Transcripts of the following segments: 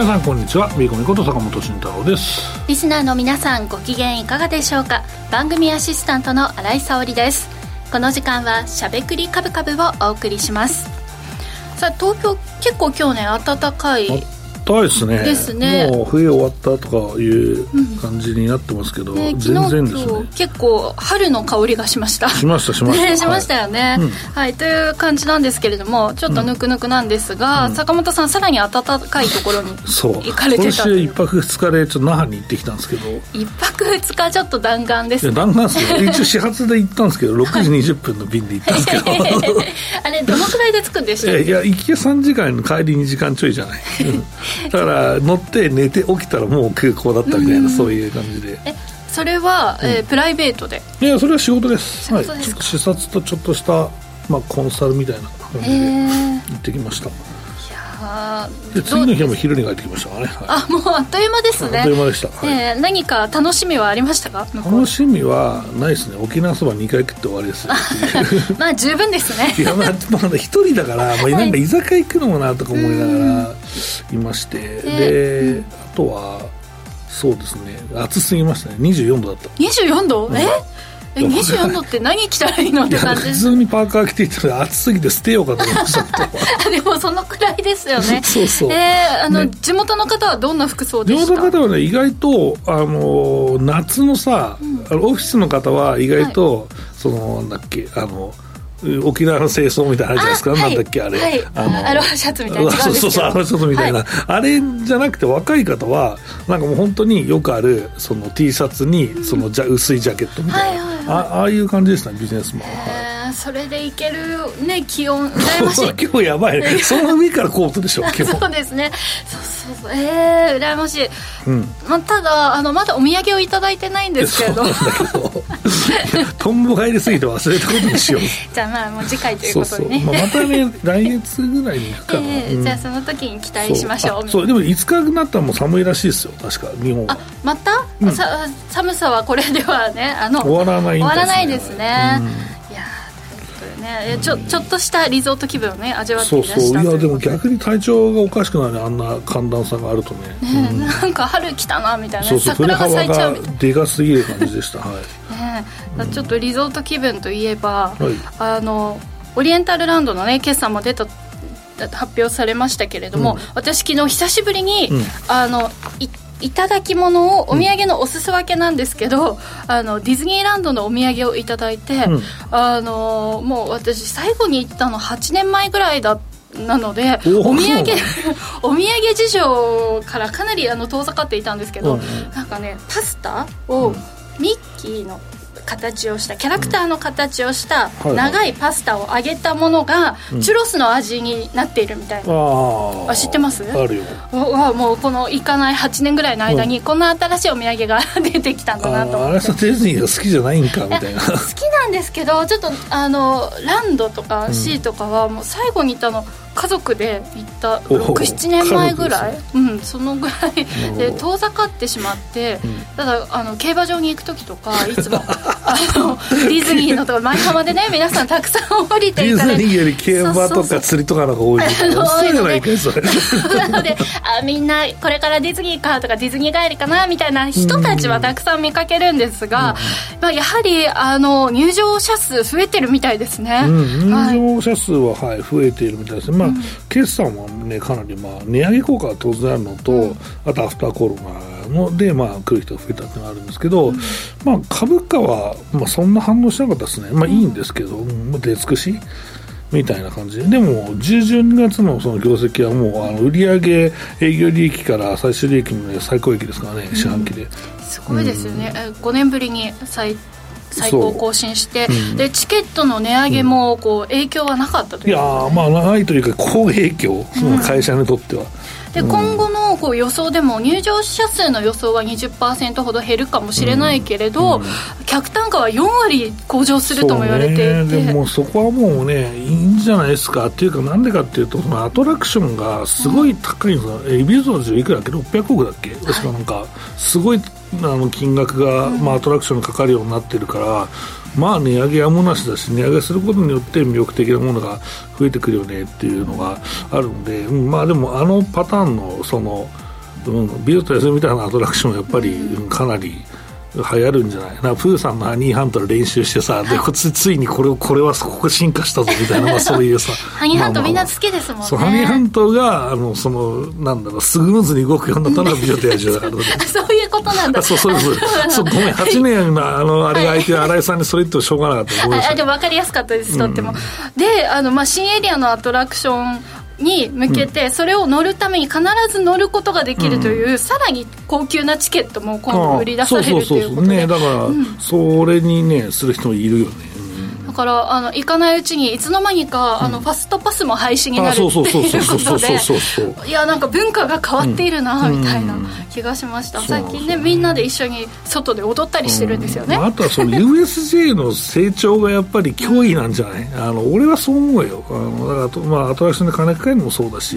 皆さんこんにちは。ビーコミこと坂本慎太郎です。リスナーの皆さんご機嫌いかがでしょうか？番組アシスタントの新井沙織です。この時間はしゃべくりカブカブをお送りします。さあ東京結構今日ね暖かいたいですね。ですね。もう冬終わったとかいう感じになってますけど、うんね、全然ですね。結構春の香りがしました。しましたしました、ね、しましたよね、はい、はい、という感じなんですけれどもちょっとぬくぬくなんですが、うん、坂本さんさらに暖かいところに行かれてた今週一泊二日でちょっと那覇に行ってきたんですけど。一泊二日ちょっと弾丸です、ね、弾丸ですね 一応始発で行ったんですけど6時20分の便で行ったんですけど。あれどのくらいで着くんでしたいや行き3時間帰り2時間ちょいじゃない、だから乗って寝て起きたらもう空港だったみたいな、そういう感じで。えそれは、えー、プライベートで？いやそれは仕事です。はい、ちょっと視察とちょっとした、まあ、コンサルみたいな感じで行ってきました、で次の日も昼に帰ってきましたからね、はい、あもうあっという間ですね。あっという間でした、はい、えー、何か楽しみはありましたか？楽しみはないですね。沖縄そば2回食って終わりです まあ十分ですね。いやまあまだ一人だから、まあ、なんか居酒屋行くのもなとか思いながらいまして、であとはそうですね。暑すぎましたね。24度だった。24度、うん、ええ24度って何着たらいいのって感じ普通にパーカー着ていたら暑すぎて捨てようかと思いましたでもそのくらいですよね。そうそう。えー、あの、ね、地元の方はどんな服装でした？地元の方はね意外とあの夏のさ、うん、オフィスの方は意外と、はい、そのなんだっけあの沖縄の清掃みたいなあるじゃないですか、なんだっけ、あれ、はい、あのアロハシャツみたいな、そうそうそう、アロハシャツみたいな、はい、あれじゃなくて、若い方は、なんかもう本当によくある、その T シャツに、そのじゃ薄いジャケットみたいな、あああいう感じでしたね、ビジネスマンは。それでいけるね気温 羨ましい。今日やばい。ね。その上からコートでしょ 今日。そうですね。そうそうそう。ええー、羨ましい、うん。まあ、ただあのまだお土産を頂いてないんですけど。とんぼ返 りすぎて忘れたことにしよう。じゃあまあもう次回ということでね。まあ、またね来月ぐらいに行くかな、えーうん、じゃあその時に期待しましょう。そう。でも5日になったらもう寒いらしいですよ。確か日本は。あまた、うん、さ寒さはこれではねあの終わらない、ね、終わらないですね、うんね。ちょちょっとしたリゾート気分をね味わってそうそう。いやでも逆に体調がおかしくなるね。あんな寒暖差があるとね。ね、うん、なんか春来たなみたいな。そうそう。桜が咲いちゃうみたいな。でかすぎる感じでした。はい。ね、うん、ちょっとリゾート気分といえば、はい、あのオリエンタルランドのね決算も出た発表されましたけれども、うん、私昨日久しぶりに、うん、あの行っていただき物をお土産のおすす分けなんですけど、うん、あのディズニーランドのお土産をいただいて、うん、あのもう私最後に行ったの8年前ぐらいだなのでお土産 お土産事情からかなりあの遠ざかっていたんですけど、うん、なんかねパスタをミッキーの形をしたキャラクターの形をした長いパスタを揚げたものがチュロスの味になっているみたいな、うん、あ知ってます？あるよ。わもうこの行かない8年ぐらいの間にこん。な新しいお土産が出てきたんだなとあれさディズニーが好きじゃないんかみたいな。好きなんですけどちょっとあのランドとかシーとかはもう最後に行ったの家族で行った67年前ぐらい、うん、そのぐらいで遠ざかってしまって、うん、ただあの競馬場に行く時とかいつも あのディズニーのとか前浜でね皆さんたくさん降りていかれディズニーより競馬とか釣りとかのが多い。多いので。なのであみんなこれからディズニーかとかディズニー帰りかなみたいな人たちはたくさん見かけるんですが、まあ、やはりあの入場者数増えてるみたいですね、入場者数は、はい、増えているみたいですね、まあ、決算はねかなりまあ値上げ効果が当然あるのと、うん、あとアフターコロナのでまあ来る人が増えたっていうのがあるんですけど、うん、まあ株価はまあそんな反応しなかったですね。まあいいんですけど、うん、出尽くしみたいな感じで、でも、10、12月のその業績はもう、あの売上営業利益から最終利益まで最高益ですからね、四半期で。すごいですよね、うん、5年ぶりに最最高更新して、うん、でチケットの値上げもこう影響はなかったという、ね、いやまあないというか好影響その会社にとっては。で今後のこう予想でも入場者数の予想は20%ほど減るかもしれないけれど、うん、客単価は4割向上するとも言われていて、ね、でもそこはもうねいいんじゃないですか。っていうかなんでかっていうとそのアトラクションがすごい高いんですよ、うん、エビゾーズいくらだっけ？600億だっけなんかすごいあの金額が、まあ、アトラクションにかかるようになってるから、まあ値上げやむなしだし値上げすることによって魅力的なものが増えてくるよねっていうのがあるんで、うん、まあでもあのパターンのそのうん、ビルと休みみたいなアトラクションやっぱりかなり、流行るんじゃない？なプーさんのハニーハントル練習してさ、でこつついにこれこれはここ進化したぞみたいな、まあ、そういうさハニーハントみんな好きですもんね。そうハニーハントがあのそのなんだろうスムーズに動くようになったのが美女と野獣だから そういうことなんだ。そうそう そうそうごめん8年のあのあれが相手新井さんにそれ言ってもしょうがなかった。あでも分かりやすかったですとっても、うん、であの、まあ、新エリアのアトラクションに向けて、それを乗るために必ず乗ることができるという、さらに高級なチケットも今度売り出されるということで。ねだから、それにねする人もいるよねだからあの行かないうちにいつの間にか、あのファストパスも廃止になるっていうことで。いやなんか文化が変わっているな、みたいな気がしました、最近ねみんなで一緒に外で踊ったりしてるんですよね、あとはその USJ の成長がやっぱり脅威なんじゃない？あの俺はそう思うよ。あのだからまあアトラクションで金かけるのもそうだし、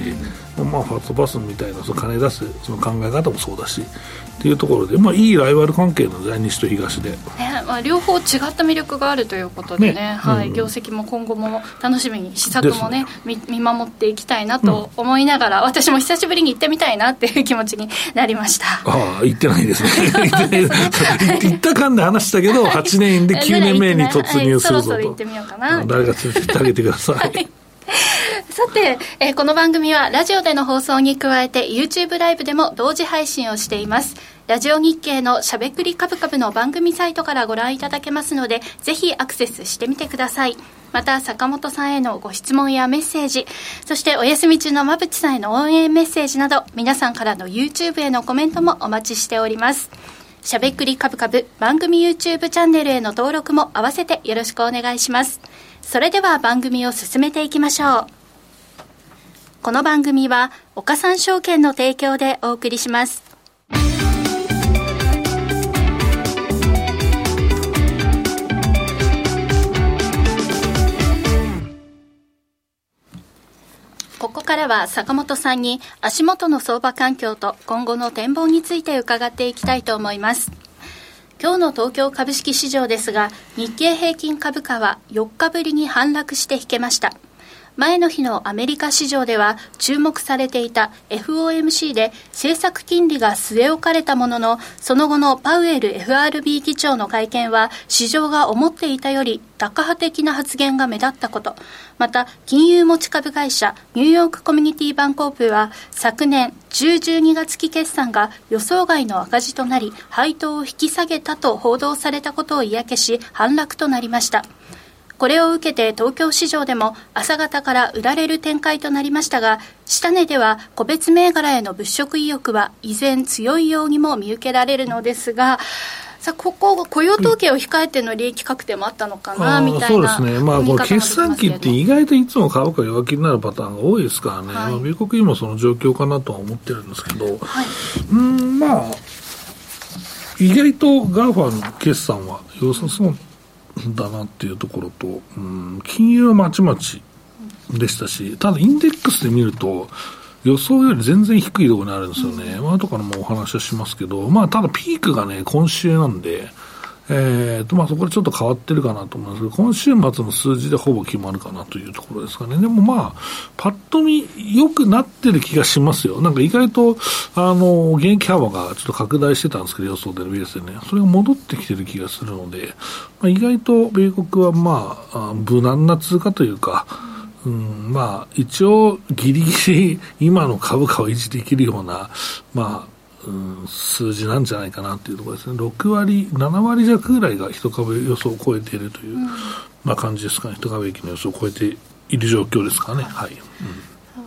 まあ、ファストパスみたいなその金出すその考え方もそうだしっていうところで、まあ、いいライバル関係の在西と東で、ねまあ、両方違った魅力があるということでね、ねはい、うん、業績も今後も楽しみに試作もね見見守っていきたいなと思いながら、うん、私も久しぶりに行ってみたいなっていう気持ちになりました。ああ行ってないですね。行った感で話したけど8年で9年目に突入するぞと、はい、そろそろ行ってみようかな。誰か連れてってあげてください、はい。さて、えー、この番組はラジオでの放送に加えて YouTube ライブでも同時配信をしています。ラジオ日経のしゃべくりカブカブの番組サイトからご覧いただけますので、ぜひアクセスしてみてください。また、坂本さんへのご質問やメッセージ、そしてお休み中の馬淵さんへの応援メッセージなど、皆さんからの YouTube へのコメントもお待ちしております。しゃべくりカブカブ番組 YouTube チャンネルへの登録も合わせてよろしくお願いします。それでは番組を進めていきましょう。この番組は岡三証券の提供でお送りします。ここからは坂本さんに足元の相場環境と今後の展望について伺っていきたいと思います。今日の東京株式市場ですが、日経平均株価は4日ぶりに反落して引けました。前の日のアメリカ市場では注目されていた FOMC で政策金利が据え置かれたもののその後のパウエル FRB 議長の会見は市場が思っていたよりタカ派的な発言が目立ったこと。また金融持ち株会社ニューヨークコミュニティバンコープは昨年10、12月期決算が予想外の赤字となり配当を引き下げたと報道されたことを嫌気し反落となりました。これを受けて東京市場でも朝方から売られる展開となりましたが、下値では個別銘柄への物色意欲は依然強いようにも見受けられるのですが、さあここ、雇用統計を控えての利益確定もあったのかな、みたいなそうですね、まあ、これ、決算期って意外といつも株価弱気になるパターンが多いですからね、はい、まあ、米国にもその状況かなとは思ってるんですけど、はい、うんまあ、意外と GAFA の決算は良さそうだなっていうところと、うん、金融はまちまちでしたし、ただインデックスで見ると、予想より全然低いところにあるんですよね。まあ、後からもお話はしますけど、まあ、ただピークがね、今週なんで、えーとまあ、そこでちょっと変わってるかなと思いますけど、今週末の数字でほぼ決まるかなというところですかね。でもまあ、パッと見、良くなってる気がしますよ。なんか意外と、あの、現役幅がちょっと拡大してたんですけど、予想でのベースでね。それが戻ってきてる気がするので、まあ、意外と米国はまあ、無難な通貨というか、うん、まあ、一応、ギリギリ今の株価を維持できるような、まあ、うん、数字なんじゃないかなっていうところですね、6割、7割弱ぐらいが一株予想を超えているという、うん、まあ、感じですかね、一株益の予想を超えている状況ですかね。はい、うん。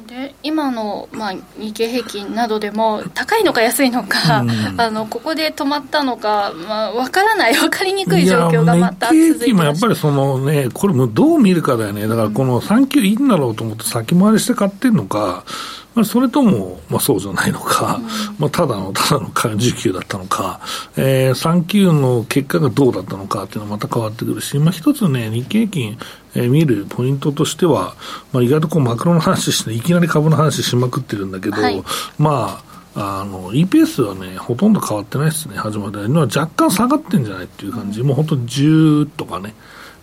で今の、まあ、日経平均などでも高いのか安いのか、うん、あのここで止まったのか、まあ、分からない。分かりにくい状況がまた続いて日経平均もやっぱりその、ね、これもどう見るかだよね。だからこの3級いいんだろうと思って先回りして買ってるのかまあ、それとも、まあ、そうじゃないのか、うん、まあ、ただの、ただの受給だったのか、えー、3級の結果がどうだったのかっていうのはまた変わってくるし、まあ、一つね、日経平均、えー、見るポイントとしては、まあ、意外とこうマクロの話して、いきなり株の話しまくってるんだけど、はい、まあ、あの、EPS はね、ほとんど変わってないですね、始まりのは若干下がってんじゃないっていう感じ、うん、もう本当10とかね、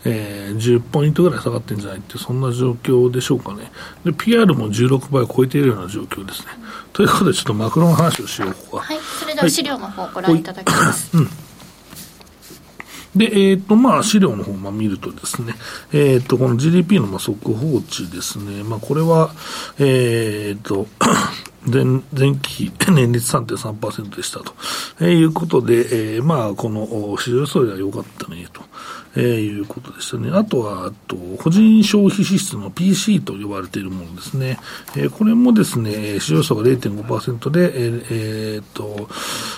えー、10ポイントぐらい下がってるんじゃないってそんな状況でしょうかね。で PR も16倍を超えているような状況ですね。ということでちょっとマクロの話をしようこは。いそれでは資料の方ご覧いただきます、はい、うん。で、えっ、ー、と、まあ、資料の方を見るとですね、えっ、ー、と、この GDP のまあ速報値ですね、まあ、これは、えっ、ー、と、前前期比年率3.3%でしたと、えー、いうことで、えー、まあ、この市場予想では良かったねと。えー、いうことでしたね。あとは、あと、個人消費支出の PC と呼ばれているものですね。えー、これもですね、市場予想が0.5%で、えー、えー、っと、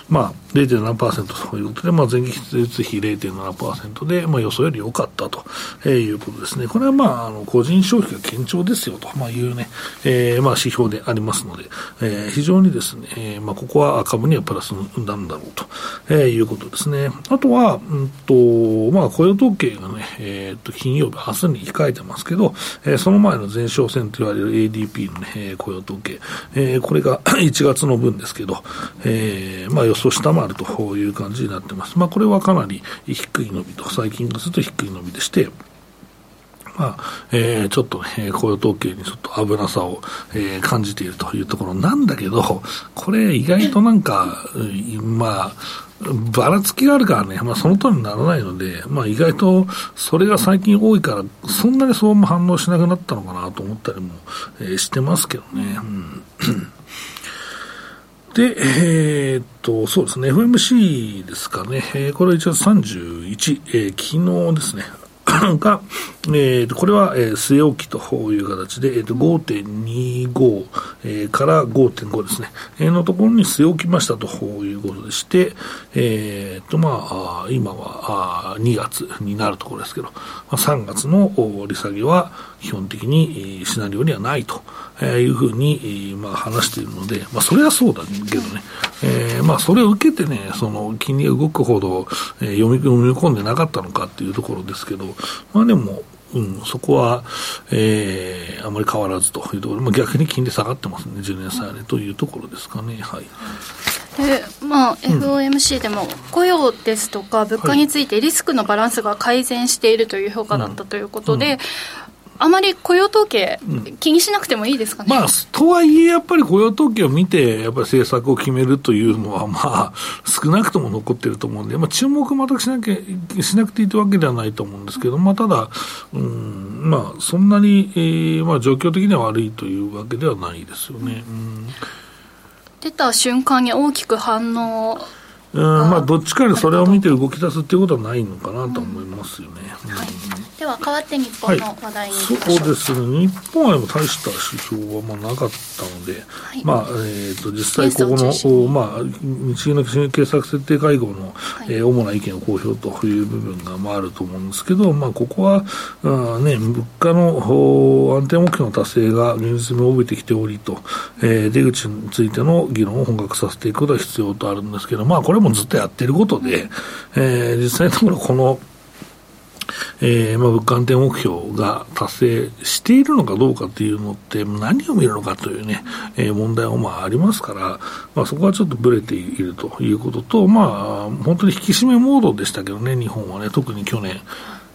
まあ、0.7%ということで、まあ、前期率比0.7%で、まあ、予想より良かったと、えー、いうことですね。これは、まあ、あの、個人消費が堅調ですよと、まあ、いうね、えー、まあ、指標でありますので、えー、非常にですね、えー、まあ、ここは株にはプラスなんだろうと、えー、いうことですね。あとは、うんと、まあ、雇用統統計がね、えー、っと、金曜日、明日に控えてますけど、えー、その前の前哨戦と言われる ADP のね、え、雇用統計、えー、これが 1月の分ですけど、えー、まあ予想下回るという感じになってます。まあこれはかなり低い伸びと、最近がすると低い伸びでして、まあ、えー、ちょっとね、雇用統計にちょっと危なさを、えー、感じているというところなんだけど、これ意外となんか、まあ、ばらつきがあるからね、まあ、その通りにならないので、まあ、意外とそれが最近多いから、そんなにそうも反応しなくなったのかなと思ったりも、えー、してますけどね。うん。で、えー、っと、そうですね、FMC ですかね、えー、これ1月31、えー、昨日ですね、が、えー、これは、えー、据え置きという形で、えー、と5.25、えー、から5.5ですね、えー、のところに据え置きましたということでして、えーとまあ、今はあ2月になるところですけど、まあ、3月の利下げは基本的にシナリオにはないというふうに、まあ、話しているので、まあ、それはそうだけどね、えーまあ、それを受けてね、その金利が動くほど、えー、読み込んでなかったのかっていうところですけど、まあでも、うん、そこは、えー、あまり変わらずというところ、まあ、逆に金利下がってますね、10年債でというところですかね。はいでまあ、FOMC でも雇用ですとか物価についてリスクのバランスが改善しているという評価だったということで、あまり雇用統計、気にしなくてもいいですかね、まあ、とはいえ、やっぱり雇用統計を見て、やっぱり政策を決めるというのは、まあ、少なくとも残ってると思うんで、まあ、注目全くしなきゃしなくていいというわけではないと思うんですけど、まあ、ただ、うんまあ、そんなに、えーまあ、状況的には悪いというわけではないですよね。うん。出た瞬間に大きく反応うんまあ、どっちかでそれを見て動き出すっていうことはないのかなと思いますよね。うん。はい、では、代わって日本の話題に、はい、そうですね、日本は大した指標はまあなかったので、はい、まあえーと、実際、ここの、まあ、日銀の経策設定会合の、はい、えー、主な意見を公表という部分がまああると思うんですけど、まあ、ここは、あね、物価の安定目標の達成が現実味を帯びてきておりと、えー、出口についての議論を本格させていくことが必要とあるんですけど、まあ、これももずっとやってることで、えー、実際のところ、この、えーまあ、物価安定目標が達成しているのかどうかっていうのって、何を見るのかというね、えー、問題もまあありますから、まあ、そこはちょっとぶれているということと、まあ、本当に引き締めモードでしたけどね、日本はね、特に去年。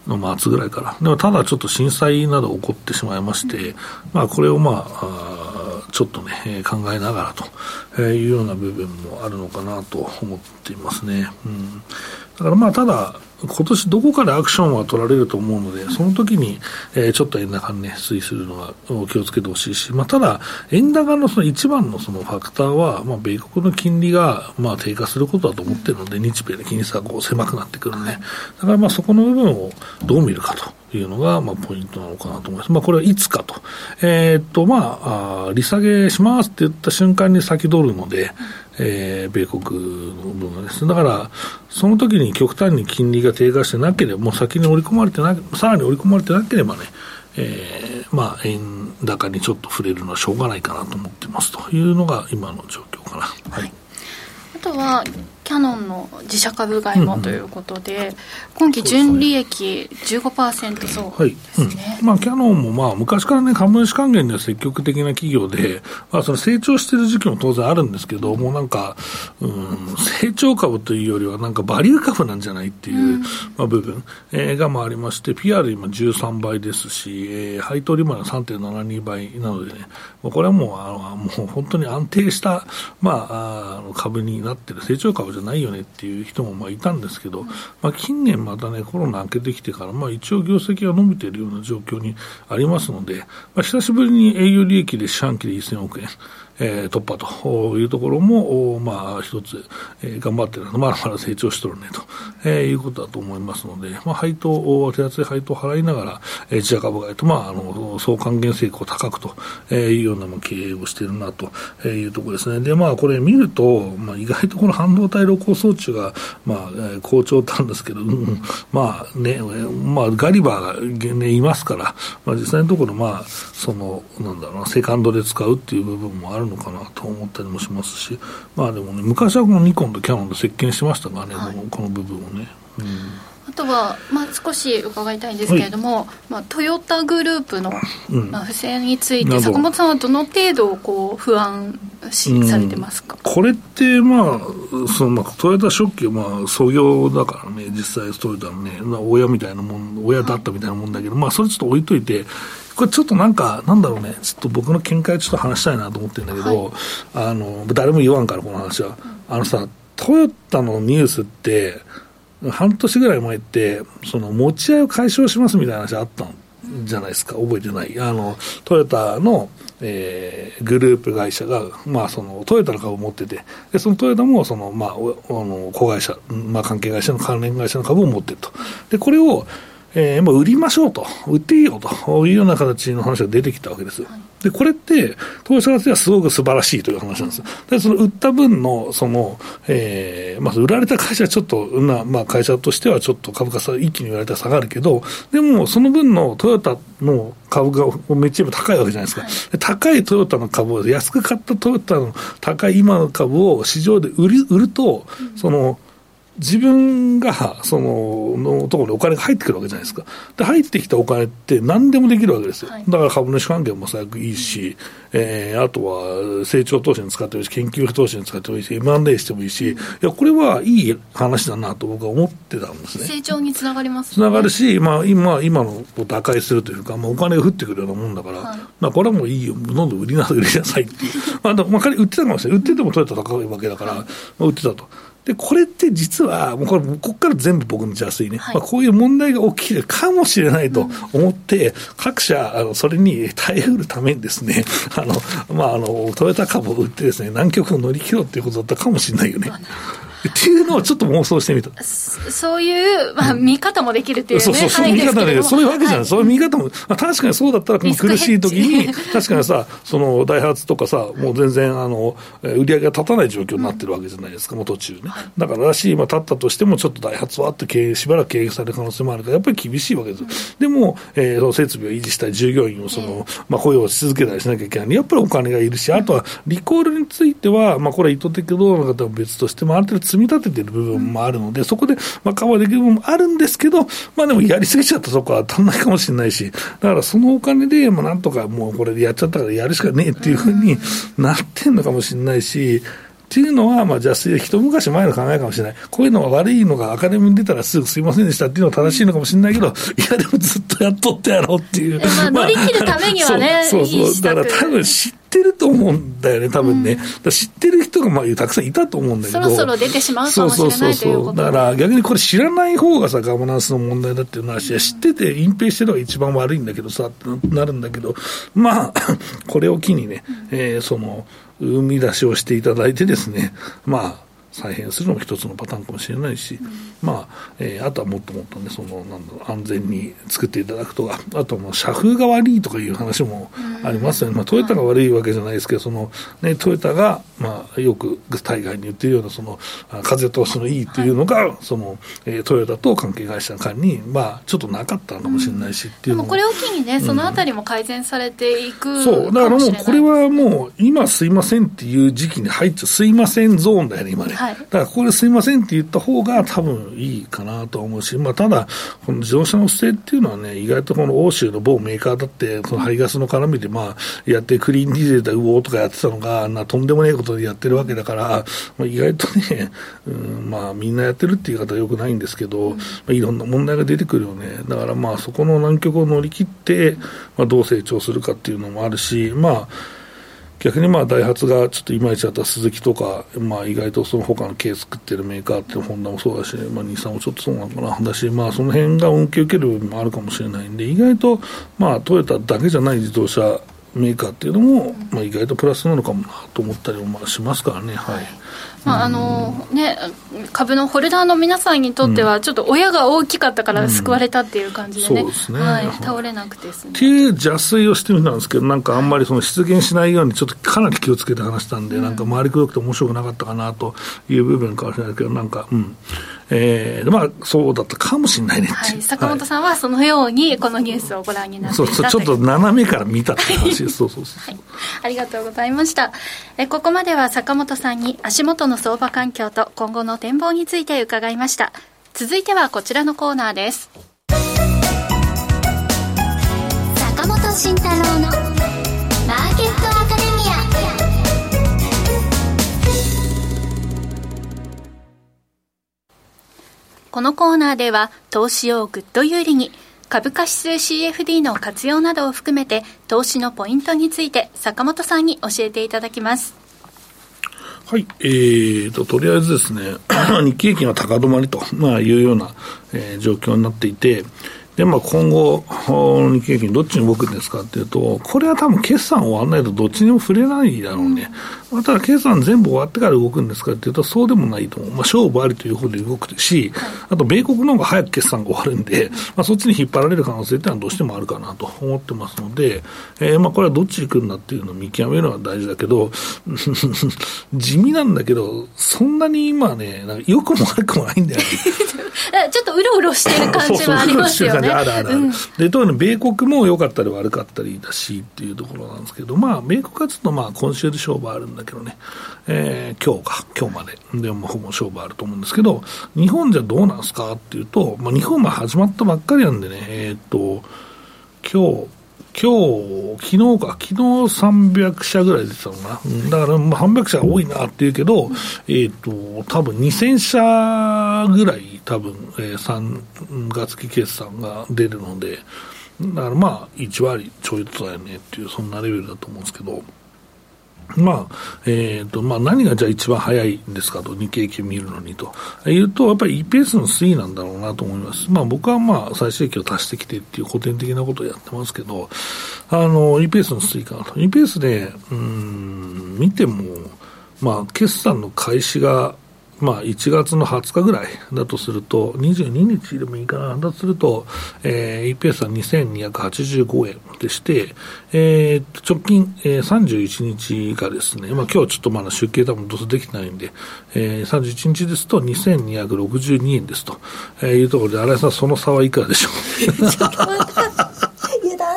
の末ぐらいから。でもただちょっと震災など起こってしまいまして、まあこれをまあ、ちょっとね、考えながらというような部分もあるのかなと思っていますね。うん、だからまあただ、今年どこかでアクションは取られると思うので、その時に、えー、ちょっと円高にね、推移するのは気をつけてほしいし、まあ、ただ、円高のその一番のそのファクターは、まあ、米国の金利が、まあ、低下することだと思ってるので、日米の金利差がこう狭くなってくるね。だからまあ、そこの部分をどう見るかというのが、まあ、ポイントなのかなと思います。まあ、これはいつかと。えー、っと、まあ、利下げしますって言った瞬間に先取るので、えー、米国の分です。だから、その時に極端に金利が低下してなければ、もう先に織り込まれてな、さらに織り込まれてなければね、えー、まあ、円高にちょっと触れるのはしょうがないかなと思ってますというのが今の状況かな。はい。あとはキャノンの自社株買いもということで、うんうん、今期純利益15%増はい、うん、まあ、キャノンもまあ昔からね、株主還元で積極的な企業で、まあ、その成長してる時期も当然あるんですけど、もうなんか、うん、成長株というよりは、なんかバリュー株なんじゃないっていう、うん、まあ、部分、えー、がまあありまして、PR 今13倍ですし、えー、配当利回りは3.72倍なのでね、これはもう、あのもう本当に安定した、まあ、あの株になってる、成長株じゃないよねっていう人もまあいたんですけど、まあ、近年またね、コロナ明けてきてから、まあ、一応業績が伸びているような状況にありますので、まあ、久しぶりに営業利益で四半期で1000億円。えー、突破というところも、まあ、一つ、えー、頑張ってるのまだまだ成長しとるねと、えー、いうことだと思いますので、まあ、配当、手厚い配当を払いながら、えー、自社株買いと、まあ、あの、総還元成功高くというような経営をしているなというところですね。で、まあ、これ見ると、まあ、意外とこの半導体露光装置が、まあ、好調なんですけど、うん、まあね、まあ、ガリバーが、ね、いますから、まあ、実際のところ、まあ、その、なんだろうな、セカンドで使うっていう部分もあるのかなと思ったりもしますし、まあでもね、昔はこのニコンとキャノンで接見してましたからね、はい、この部分をね。うん。あとは、まあ、少し伺いたいんですけれども、はい、まあ、トヨタグループの、まあ、不正について、坂本さんはどの程度こう不安視されてますか、これって、まあそのまあ、トヨタ初期はまあ創業だからね、実際、トヨタのね、親みたいなもん、親だったみたいなもんだけど、はい、まあ、それちょっと置いといて、これちょっとなんか、なんだろうね、ちょっと僕の見解ちょっと話したいなと思ってるんだけど、はい、あの、誰も言わんから、この話は。あのさ、トヨタのニュースって、半年ぐらい前って、その持ち合いを解消しますみたいな話あったんじゃないですか、覚えてない。あの、トヨタの、えー、グループ会社が、まあ、そのトヨタの株を持ってて、でそのトヨタもその、まあ、あの子会社、まあ、関係会社の関連会社の株を持ってると。で、これをえー、まあ、売りましょうと、売っていいよというような形の話が出てきたわけです。で、これって、投資家ではすごく素晴らしいという話なんです。で、その売った分の、その、えー、まあ、売られた会社はちょっと、な、まあ、会社としてはちょっと株価差、一気に売られたら下がるけど、でも、その分のトヨタの株がめっちゃ高いわけじゃないですか。高いトヨタの株を、安く買ったトヨタの高い今の株を市場で売り、売ると、その、自分が、その、のところにお金が入ってくるわけじゃないですか。で、入ってきたお金って何でもできるわけですよ。はい、だから株主還元も最悪いいし、えー、あとは成長投資に使ってもいいし、研究投資に使ってもいいし、M&A してもいいし、いや、これはいい話だなと僕は思ってたんですね。成長につながります、ね、つながるし、まあ、今、今のを打開するというか、まあ、お金が降ってくるようなもんだから、はい、まあ、これはもういいよ、どんどん売りなさい、売りなさいっていう。まあ、だから、売ってたかもしれない。売ってても取れた高いわけだから、まあ、売ってたと。で、これって実は、もうこれ、ここから全部僕の邪推ね、はい、まあ、こういう問題が起きるかもしれないと思って、うん、各社、あの、それに耐えうるためにですね、あの、まあ、あの、トヨタ株を売ってですね、南極を乗り切ろうっていうことだったかもしれないよね。っていうのをちょっと妄想してみた。そういう、まあ、見方もできるっていう、ね、そうそう、そういう見方で、そういうわけじゃない。はい、そういう見方も、まあ、確かにそうだったら、苦しい時に、確かにさ、その、ダイハツとかさ、もう全然、あの、売り上げが立たない状況になってるわけじゃないですか、もう途中ね。だかららしい、まあ、立ったとしても、ちょっとダイハツはあって経営、しばらく経営される可能性もあるから、やっぱり厳しいわけです。でも、えー、その設備を維持したい従業員を、その、まあ、雇用し続けたりしなきゃいけない。やっぱりお金がいるし、あとは、リコールについては、まあ、これは意図的どうなのかとは別としても、ある程度積み立ててる部分分もあるので、そこで、まあ、カバーできる部分もあるんですけど、まあでもやりすぎちゃったとこは足んないかもしれないし、だからそのお金で、まあなんとかもうこれでやっちゃったからやるしかねえっていうふうになってんのかもしれないし、っていうのは、まあ、邪推で一昔前の考えかもしれない。こういうのが悪いのがアカデミーに出たらすぐすいませんでしたっていうのは正しいのかもしれないけど、いや、でもずっとやっとってやろうっていう。まあ、乗り切るためにはね、そうそうそう。だから多分知ってると思うんだよね、多分ね。うん、知ってる人がまあたくさんいたと思うんだけど。そろそろ出てしまうかもしれないそうそうそう。だから逆にこれ知らない方がさ、ガバナンスの問題だっていう話、うん、知ってて隠蔽してるのが一番悪いんだけどさ、ってなるんだけど、まあ、これを機にね、えー、その、生み出しをしていただいてですね、まあ、再編するのも一つのパターンかもしれないし、うん、まあ、えー、あとはもっともっとね、その、なんだろう、安全に作っていただくとか、あともう、社風が悪いとかいう話もありますよね。まあ、トヨタが悪いわけじゃないですけど、その、ね、トヨタが、まあ、よく大概に言ってるようなその風通しのいいっていうのが、はい、そのえー、トヨタと関係会社間に、まあ、ちょっとなかったのかもしれないし、うん、っていうのもこれを機にね、そのあたりも改善されていく、そう。だからもうこれはもう今すいませんっていう時期に入っちゃうすいませんゾーンだよね今ね、はい、だからここですいませんって言った方が多分いいかなと思うし、まあ、ただこの自動車の不正っていうのはね意外とこの欧州の某メーカーだってその排ガスの絡みでまあやってクリーンディーゼルだウォーとかやってたのがなとんでもないことでやってるわけだから、まあ、意外とね、うんまあ、みんなやってるっていう言い方はよくないんですけど、まあ、いろんな問題が出てくるよね。だからまあそこの難局を乗り切って、まあ、どう成長するかっていうのもあるしまあ逆にまあダイハツがちょっといまいちだったスズキとか、まあ、意外とその他の軽作ってるメーカーってホンダもそうだし、まあ、日産もちょっとそうなのかなだし、まあ、その辺が恩恵を受ける部分もあるかもしれないんで意外と、まあ、トヨタだけじゃない自動車メーカーっていうのも、まあ、意外とプラスなのかもなと思ったりもしますからね。はいまああのね、株のホルダーの皆さんにとっては、ちょっと親が大きかったから救われたっていう感じでね、うんうん、そうですね、はい、倒れなくてですね。っていう邪推をしてみたんですけど、なんかあんまりその出現しないように、ちょっとかなり気をつけて話したんで、うん、なんか回りくどくて面白くなかったかなという部分かもしれないけど、なんか、うん。えー、まあ、そうだったかもしれないねはい、坂本さんはそのように、このニュースをご覧になってそうそう、ちょっと斜めから見たって話です。そうそうそう、はい。ありがとうございました。えここまでは坂本さんに足元の相場環境と今後の展望について伺いました。続いてはこちらのコーナーです。坂本慎太郎のこのコーナーでは投資をぐっと有利に株価指数 CFD の活用などを含めて投資のポイントについて坂本さんに教えていただきます。はい、えーと、とりあえずですね、日経平均は高止まりと、まあ、いうような、えー、状況になっていて、で、まあ、今後、日経平均どっちに動くんですかっていうと、これは多分決算終わらないとどっちにも触れないだろうね。まあ、ただ決算全部終わってから動くんですかっていうと、そうでもないと思う。まあ、勝負ありという方で動くし、あと米国の方が早く決算が終わるんで、まあ、そっちに引っ張られる可能性っていうのはどうしてもあるかなと思ってますので、えー、まあ、これはどっちに行くんだっていうのを見極めるのは大事だけど、地味なんだけど、そんなに今ね、なんか良くも悪くもないんだよね。ちょっとうろうろしてる感じはありますよね。あるあるある。うん、で、特に米国も良かったり悪かったりだしっていうところなんですけど、まあ、米国はちょっとまあ、今週で勝負あるんだけどね、えー、今日か、今日まで、でもほぼ勝負あると思うんですけど、日本じゃどうなんですかっていうと、まあ、日本は始まったばっかりなんでね、えー、っと、今日、今日、昨日か、昨日300社ぐらい出てたのかな。だから、まあ、300社多いなっていうけど、えっ、と、多分2000社ぐらい、多分、えー、3月期決算が出るので、だからまあ、1割ちょいとだよねっていう、そんなレベルだと思うんですけど、まあ、えっ、ー、と、まあ何がじゃあ一番早いんですかと、日経平均見るのにと。言うと、やっぱり EPS の推移なんだろうなと思います。まあ僕はまあ最終益を足してきてっていう古典的なことをやってますけど、あの、EPS の推移かなと。EPS で、うん、見ても、まあ決算の開始がまあ、1月の20日ぐらいだとすると、22日でもいいかな、だとすると、えー、EPS は2285円でして、えー、直近、えー、31日がですね、まあ、今日ちょっとまだ集計多分どうせできないんで、えー、31日ですと2262円ですと、えー、いうところで、新井さん、その差はいくらでしょう？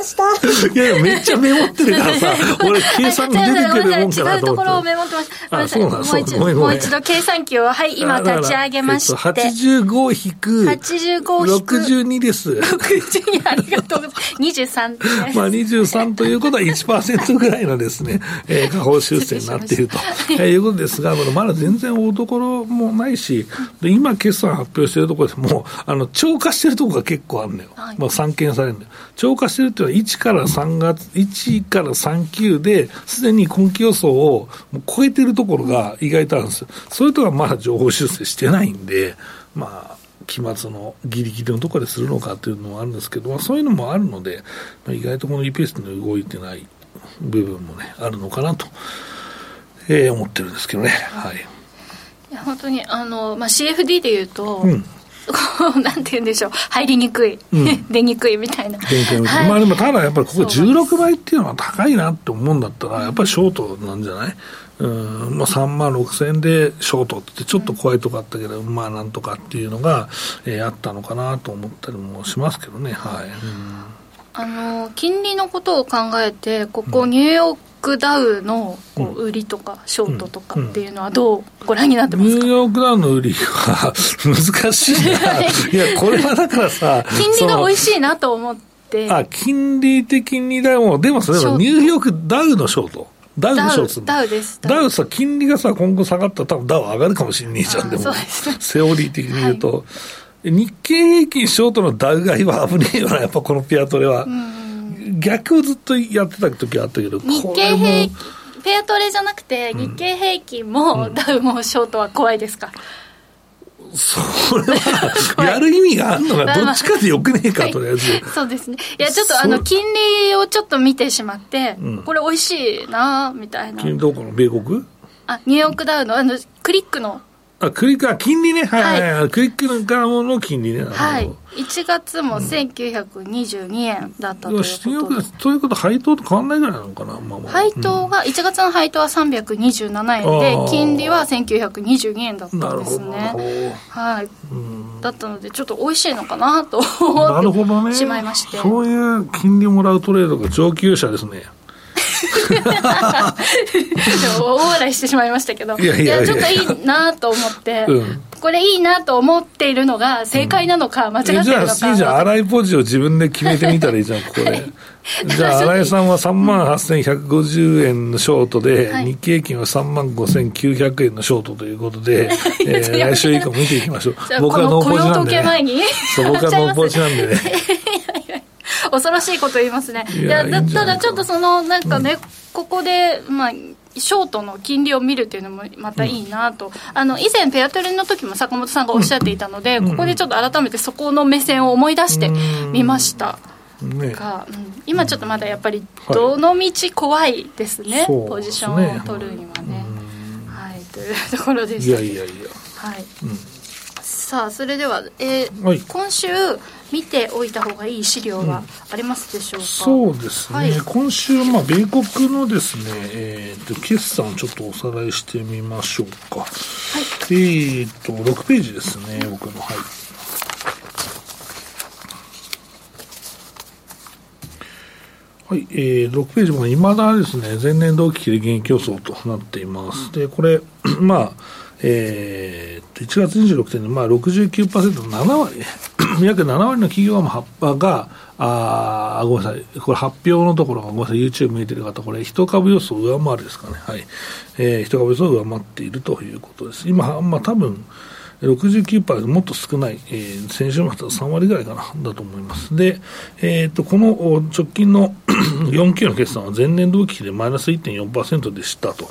した いやいや、めっちゃメモってるからさ、俺、計算出てくるもんかなと思って。違うところをメモってます。あ、そうなんもう一度、もう一度計算機を、はい、今立ち上げまして。えっと、85引く、85引く、62です。62、ありがとうございます。23です。まあ、23ということは1%ぐらいのですね、えー、下方修正になっていると、えー、いうことですが、まだ全然大ところもないし、で今、決算発表しているところでも、あの、超過しているところが結構あるのよ。はい、まあ、散見されるんだよ。超過してるっていうのは1から3月、1から3級で、すでに今期予想を超えてるところが意外とあるんですよ。それとはまだ情報修正してないんで、まあ、期末のギリギリのところでするのかというのもあるんですけど、まあ、そういうのもあるので、まあ、意外とこの EPS の動いてない部分もね、あるのかなと、えー、思ってるんですけどね。はい。いや本当にあの、まあ、CFD でいうと、うんなんて言うんでしょう、入りにくい、うん、出にくいみたいな。はい、まあでも、ただやっぱりここ16倍っていうのは高いなって思うんだったら、やっぱりショートなんじゃない？うん。まあ、3万6000円でショートってちょっと怖いとこあったけど、うん、まあなんとかっていうのが、えー、あったのかなと思ったりもしますけどね、はい、うん、あの金利のことを考えてここニューヨークダウのこう売りとかショートとかっていうのはどうご覧になってますか、ニューヨークダウの売りは難しいな。いやこれはだからさ金利が美味しいなと思って。あ金利的にでもでもそれはニューヨークダウのショート？ダウのショートダウですダウさ金利がさ今後下がったら多分ダウ上がるかもしれねえじゃんでも。セオリー的に言うと、はい、日経平均ショートのダウ買いは危ねえよなやっぱこのピアトレは、逆をずっとやってた時あったけど日経平均ペアトレじゃなくて日経平均も、ダウもショートは怖いですか、それは、やる意味があるのがどっちかでよくねえか、とりあえず。そうですね。いや、ちょっとあの、金利をちょっと見てしまって、これ美味しいなみたいな。金どこの米国？あ、ニューヨークダウの、あの、クリックのあ、クリック、あ、金利ね。はいはい、はい、クリックの側の金利ね。はい。1月も1922円だったということで、ということ配当と変わらないぐらいなのかな、まあまあ、配当が、1月の配当は327円で、金利は1922円だったんですね。はい。だったので、ちょっと美味しいのかなと思ってしまいまして。ね、そういう金利もらうトレードが上級者ですね。大笑いしてしまいましたけど。いやいやちょっといいなと思って、うん、これいいなと思っているのが正解なのか、間違ってるのか、じゃあいいじゃん。荒いポジを自分で決めてみたらいいじゃんここでじゃあ 新井さんは3万8150円のショートで、はい、日経金は3万5900円のショートということで、えー、来週以降見ていきましょう。僕はノーポジなんで、ね、そう僕はノーポジなんでね 恐ろしいこと言いますね。いやだただちょっとそのなんかね、うん、ここでまあショートの金利を見るっていうのもまたいいなと、うん、あの以前、ペアトレの時も坂本さんがおっしゃっていたので、うん、ここでちょっと改めてそこの目線を思い出してみました。ね。が、うん、今ちょっとまだやっぱりどの道怖いですね、はい、ポジションを取るにはね。はい、というところでした。いやいやいや。はい、さあそれでは、えー、はい、今週見ておいた方がいい資料はありますでしょうか、うん、そうですね、はい、今週、まあ、米国のですね、えーと、決算をちょっとおさらいしてみましょうか。はい、えっ、ー、と、6ページですね、僕の。はい。はい、えー、6ページもいまだですね、前年同期比で減競争となっています。で、これ、まあ、えー、1月26点で、まあ69%、7割、約7割の企業の葉っぱが、あごめんなさい、これ発表のところが、ごめんなさい、YouTube 見えてる方、これ、一株予想上回るですかね、はい、えー、一株予想上回っているということです。今、まあ多分69%もっと少ない、えー、先週末は3割ぐらいかな、だと思います。で、えーと、この直近の 4期の決算は前年同期比でマイナス1.4%でしたと。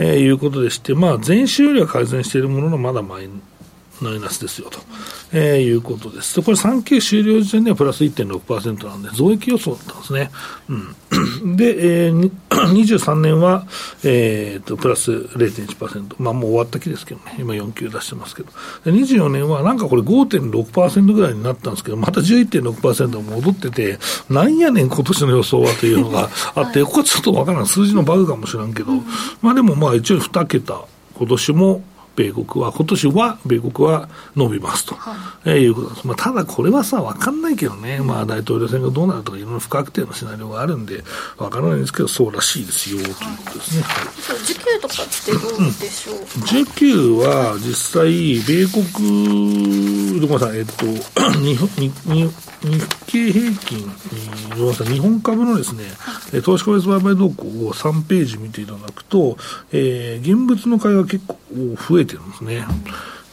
えー、いうことでして、まあ、前週よりは改善しているものの、まだマイマイナスですよと、えー、いうことです。これ3期終了時点ではプラス1.6%なんで、増益予想だったんですね。うん、で、えー、23年は、えーと、プラス0.1%、まあもう終わった期ですけどね、今4級出してますけど、で24年はなんかこれ5.6%ぐらいになったんですけど、また11.6%戻ってて、なんやねん、今年の予想はというのが あって、ここはちょっとわからない、数字のバグかもしれんけど、まあでもまあ一応2桁、今年も米国は、今年は米国は伸びますと、はい、えー、いうことです。まあ、ただこれはさ、分かんないけどね、まあ、大統領選がどうなるとか、いろいろ不確定なシナリオがあるんで、分からないんですけど、そうらしいですよ、ということですね。はい、受給とかってどうでしょう、うん、受給は実際、米国、ごめんなさい、えっと、日本、日日経平均、ごめんなさい、日本株のですね、はい、投資個別売買動向を3ページ見ていただくと、えー、現物の買いが結構増えてるんですね。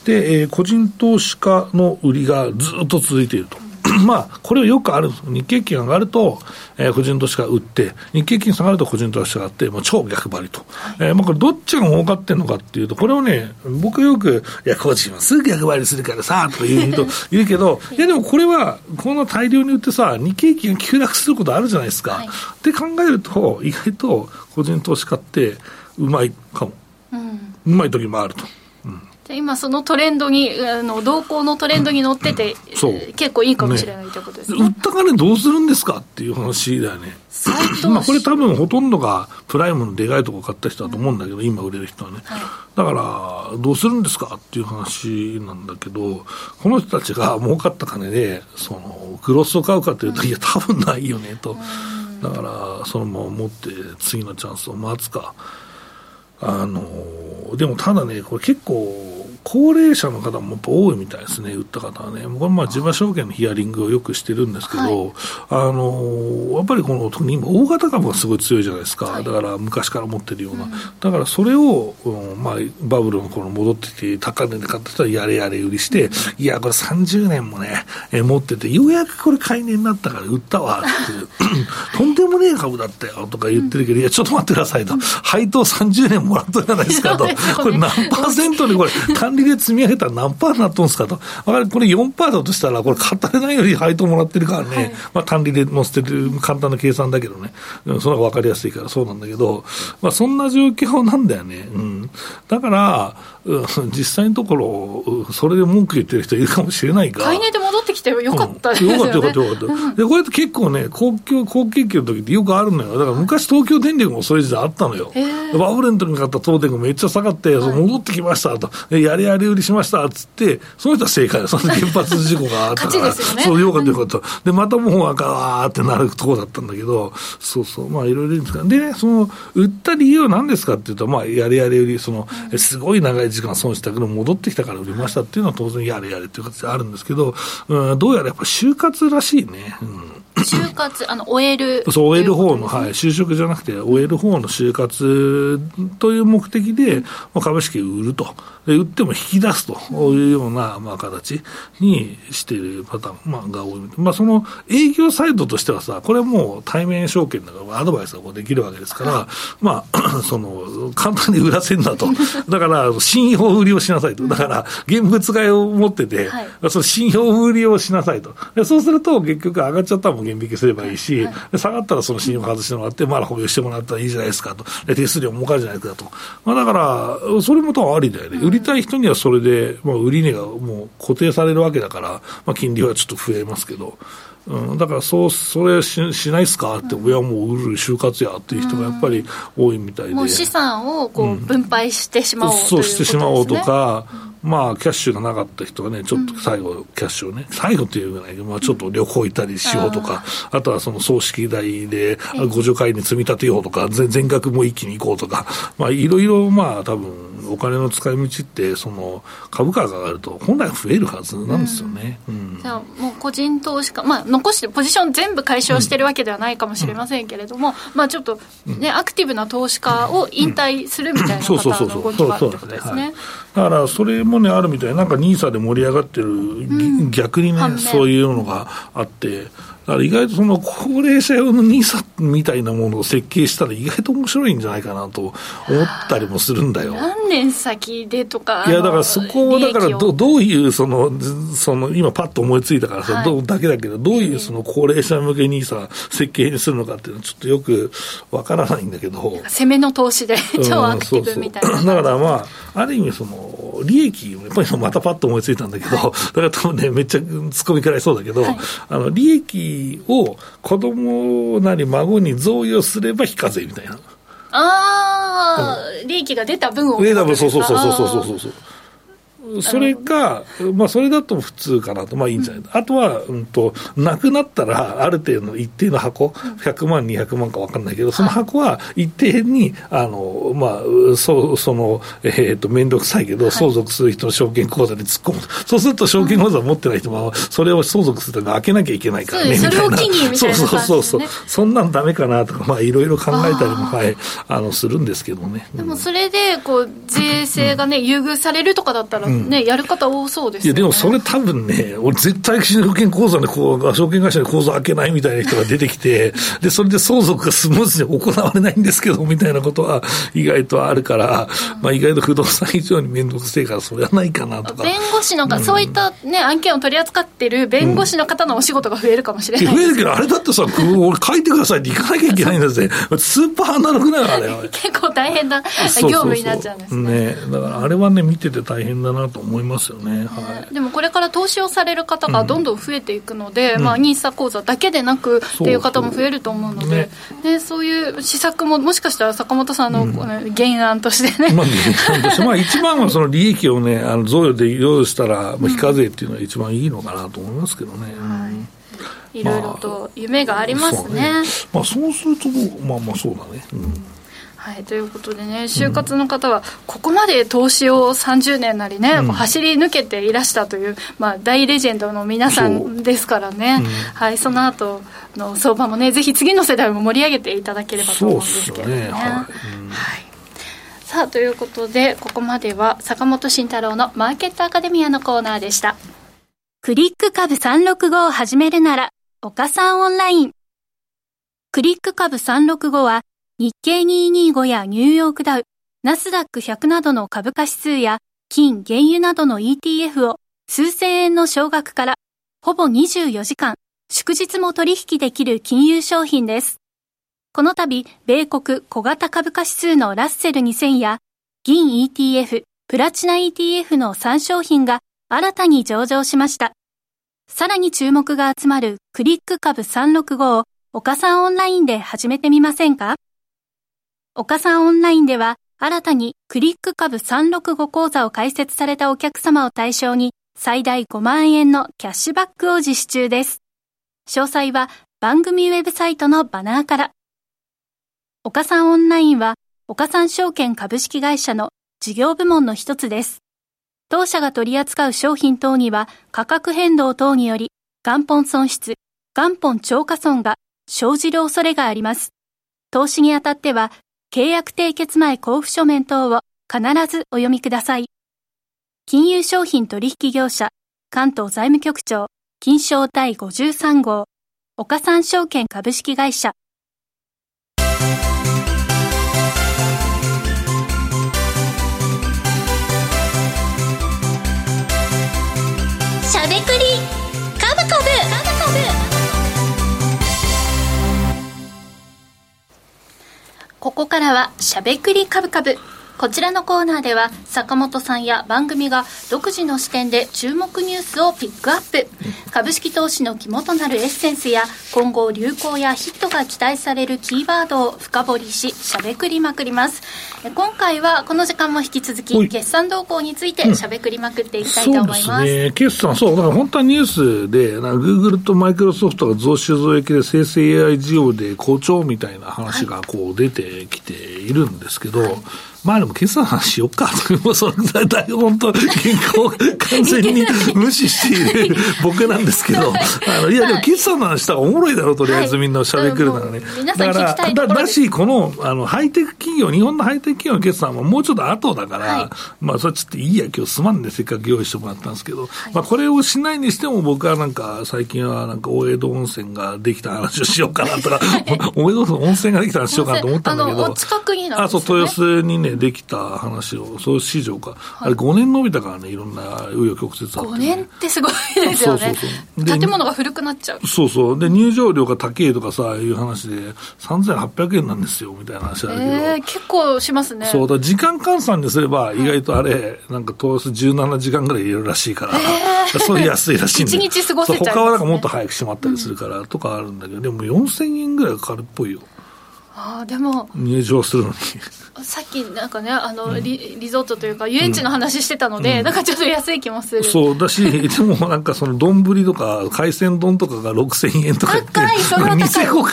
で、えー、個人投資家の売りがずっと続いていると。まあ、これはよくあるんです。日経金上がると、えー、個人投資家売って、日経金下がると個人投資家があって、もう超逆張りと。えー、まあこれどっちが儲かってるのかっていうと、これをね、僕よく、いや、個人はすぐ逆張りするからさ、とか言う人いるけど、いやでもこれは、こんな大量に売ってさ、日経金が急落することあるじゃないですか。はい、って考えると、意外と個人投資家ってうまいかも。うん、うまい時もあると。うん今そのトレンドにあの動向のトレンドに乗ってて、う。ん、結構いいかもしれないということですね、ね、売った金どうするんですかっていう話だよね。まあこれ多分ほとんどがプライムのでかいとこ買った人だと思うんだけど、うん、今売れる人はね、はい、だからどうするんですかっていう話なんだけどこの人たちが儲かった金でそのクロスを買うかというと、いや多分ないよねと、だからそのまま持って次のチャンスを待つか。あのでもただねこれ結構高齢者の方もやっぱ多いみたいですね、売った方はね、これ、まあ、地場証券のヒアリングをよくしてるんですけど、はい、あのやっぱりこの特に今、大型株がすごい強いじゃないですか、はい、だから昔から持ってるような、うん、だからそれを、うんまあ、バブルの頃戻ってきて、高値で買った人はやれやれ売りして、うん、いや、これ30年もね、え持ってて、ようやくこれ買い値になったから売ったわって とんでもねえ株だったよとか言ってるけど、いや、ちょっと待ってくださいと、配当30年もらったじゃないですかと、これ何パーセントにこれ、管 理で積み上げたら何パーになっとんすかと。これ4%だとしたら、これ語れないより配当もらってるからね、はい、まあ単利で載せてる簡単な計算だけどね、その方が分かりやすいからそうなんだけど、まあそんな状況なんだよね。うん。だから、実際のところ、それで文句言ってる人いるかもしれないが。買い値で戻ってきてよかったですよね、うん、よかったよかったよかった。で、これって結構ね、公共、公景気の時ってよくあるのよ。だから昔東京電力もそういう時代あったのよ。バブルの時に買った東電がめっちゃ下がって、戻ってきましたと。やりやり売りしましたっつって、その人は正解だ。その原発事故があったから。ね、そう、よかったよかった。で、またもう赤わーってなるとこだったんだけど、そうそう、まあいろいろですかで、ね、その、売った理由は何ですかっていうと、まあ、やりやり売り、その、すごい長い時間損したけど、戻ってきたから売りましたっていうのは当然やれやれっていう形であるんですけど、うん、どうやらやっぱ就活らしいね。うん就活、あの、終える。そう、終える方の、はい、就職じゃなくて、終える方の就活という目的で、まあ、株式を売ると。で、売っても引き出すというような、まあ、形にしているパターン、まあ、が多い。まあ、その営業サイドとしてはさ、これはもう対面証券だから、アドバイスができるわけですから、まあ、その、簡単に売らせんなと。だから、信用売りをしなさいと。だから、現物買いを持ってて、はい、その信用売りをしなさいと。そうすると、結局上がっちゃったらもう減引きすればいいし、はい、下がったらその信用外してもらって、まだ保有してもらったらいいじゃないですかと。手数料儲かるじゃないかと。まあ、だから、それも多分ありだよね。売りたい人にはそれで、まあ、売り値がもう固定されるわけだから、まあ、金利はちょっと増えますけど。うん、だからそう、それししないっすかって、親もう売る就活やっていう人がやっぱり多いみたいで、もう資産をこう分配してしまおう、うん、そうしてしまおうとか、まあ、キャッシュがなかった人はね、ちょっと最後、キャッシュをね、最後っていうぐらい、まあ、ちょっと旅行行ったりしようとか、あとはその葬式代で、ご助会に積み立てようとか、全額も一気に行こうとか、まあ、いろいろ、まあ、多分お金の使い道って、その株価が上がると、本来増えるはずなんですよね。うん、じゃあ、もう個人投資家、まあ、残して、ポジション全部解消してるわけではないかもしれませんけれども、まあ、ちょっとね、アクティブな投資家を引退するみたいな方の動きがあるってことですね。だから、それもね、あるみたい。なんか NISA で盛り上がってる、うん、逆にね、そういうのがあって、だから意外とその高齢者用の NISA みたいなものを設計したら意外と面白いんじゃないかなと思ったりもするんだよ。何年先でとか。いや、だからそこを、だからどどういうその、その、今パッと思いついたからさ、はい、どだけだけど、どういうその高齢者向け NISA 設計にするのかっていうのはちょっとよくわからないんだけど。攻めの投資で 超アクティブみたいな、うん、そうそう。だからまあ、ある意味その、利益、やっぱりまたパッと思いついたんだけど、はい、だから多分ね、めっちゃ突っ込みからいそうだけど、はい、あの、利益を子供なり孫に贈与すれば非課税みたいな。ああ、うん、利益が出た分を。出た分、そうそうそうそうそうそう。それか、まあ、それだと普通かなと、まあいいんじゃない、うん、あとは、うんと、なくなったら、ある程度の一定の箱、100万、200万か分かんないけど、その箱は一定に、あの、まあ、そその、えっ、ー、と、面倒くさいけど、相続する人の証券口座に突っ込む。そうすると、証券口座持ってない人も、それを相続すると開けなきゃいけないからね、みたいな。そうそうそうそう。そんなんダメかなとか、まあ、いろいろ考えたりも、はい、あの、するんですけどね。でも、それで、こう、税制がね、優遇されるとかだったら、ね、やる方多そうです、ね、いや、でもそれ多分ね、俺絶対証券口座でこう、証券会社で口座開けないみたいな人が出てきて、で、それで相続がスムーズに行われないんですけど、みたいなことは意外とあるから、まあ意外と不動産以上に面倒くせえから、それはないかなとか。弁護士のが、うん、そういったね、案件を取り扱ってる弁護士の方のお仕事が増えるかもしれない、増えるけど、あれだってさ、俺書いてくださいって行かなきゃいけないんですね。スーパーアナログだよ、あれ。結構大変な業務になっちゃうんですね。ねだからあれはね、見てて大変だなと思いますよね。はい、でもこれから投資をされる方がどんどん増えていくので、うん、まあ、NISA 口座だけでなくっていう方も増えると思うので、そうね、そういう施策も、もしかしたら坂本さんの、原案としてね。まあ、原案として、まあ、一番はその利益をね、あの贈与で用意したら、まあ、非課税っていうのが一番いいのかなと思いますけどね。い。ろいろと夢がありますね。まあ、そうすると、まあまあそうだね。うんはい、ということでね、就活の方は、ここまで投資を30年なりね、うん、走り抜けていらしたという、まあ、大レジェンドの皆さんですからね、うん、はい、その後の相場もね、ぜひ次の世代も盛り上げていただければと思うんですけどね。ね。はい、はいさあということでここまでは坂本慎太郎のマーケットアカデミアのコーナーでした。クリック株365を始めるなら岡さんオンライン。クリック株365は日経225やニューヨークダウ、ナスダック100などの株価指数や金、原油などの ETF を数千円の少額からほぼ24時間、祝日も取引できる金融商品です。この度、米国小型株価指数のラッセル2000や銀 ETF、プラチナ ETF の3商品が新たに上場しました。さらに注目が集まるクリック株365を岡さんオンラインで始めてみませんか？岡さんオンラインでは、新たにクリック株365講座を開設されたお客様を対象に、最大5万円のキャッシュバックを実施中です。詳細は番組ウェブサイトのバナーから。岡さんオンラインは、岡さん証券株式会社の事業部門の一つです。当社が取り扱う商品等には価格変動等により元本損失、元本超過損が生じる恐れがあります。投資にあたっては契約締結前交付書面等を必ずお読みください。金融商品取引業者、関東財務局長、金賞第53号、岡三証券株式会社。ここからはしゃべくりカブカブ。こちらのコーナーでは坂本さんや番組が独自の視点で注目ニュースをピックアップ。株式投資の肝となるエッセンスや今後流行やヒットが期待されるキーワードを深掘りししゃべくりまくります。今回はこの時間も引き続き決算動向についてしゃべくりまくっていきたいと思います,、うん、すね。決算そうだから本当はニュースでグーグルとマイクロソフトが増収増益で生成 AI 事業で好調みたいな話がこう出てきているんですけど、はいまあでも決算の話しよっか。もうそれだい本当、健康完全に無視している僕なんですけど、あの、いやでも決算の話したらおもろいだろう、とりあえずみんな喋ってくるならね。だから、だだし、この、あの、ハイテク企業、日本のハイテク企業の決算はもうちょっと後だから、はい、まあそれちょっといいや、今日すまんで、せっかく用意してもらったんですけど、はい、まあこれをしないにしても僕はなんか、最近はなんか大江戸温泉ができた話をしようかなとか、大江戸温泉ができた話しようかなと思ったんだけど、近くにあ、そう、豊洲にね、できた話を、そういう市場か、はい、あれ5年伸びたからね、いろんな紆余曲折あって、ね、5年ってすごいですよね。そうそうそう建物が古くなっちゃう。そうそう。で、入場料が高いとかさ、いう話で、3800円なんですよ、みたいな話あるけど。えー、結構しますね。そうだ、時間換算にすれば、意外とあれ、なんか通す17時間ぐらい入れるらしいから、えー、それ安いらしいんで。1日過ごせちゃう、ね、他はなんかもっと早く閉まったりするから、とかあるんだけど、でも4000円ぐらいかかるっぽいよ。ああでも入場するのに。さっきなんかねあの、うん、リリゾートというか遊園地の話してたので、うん、なんかちょっと安い気もする。そうだしでもなんかその丼とか海鮮丼とかが6000円とか高いそれは高い。それは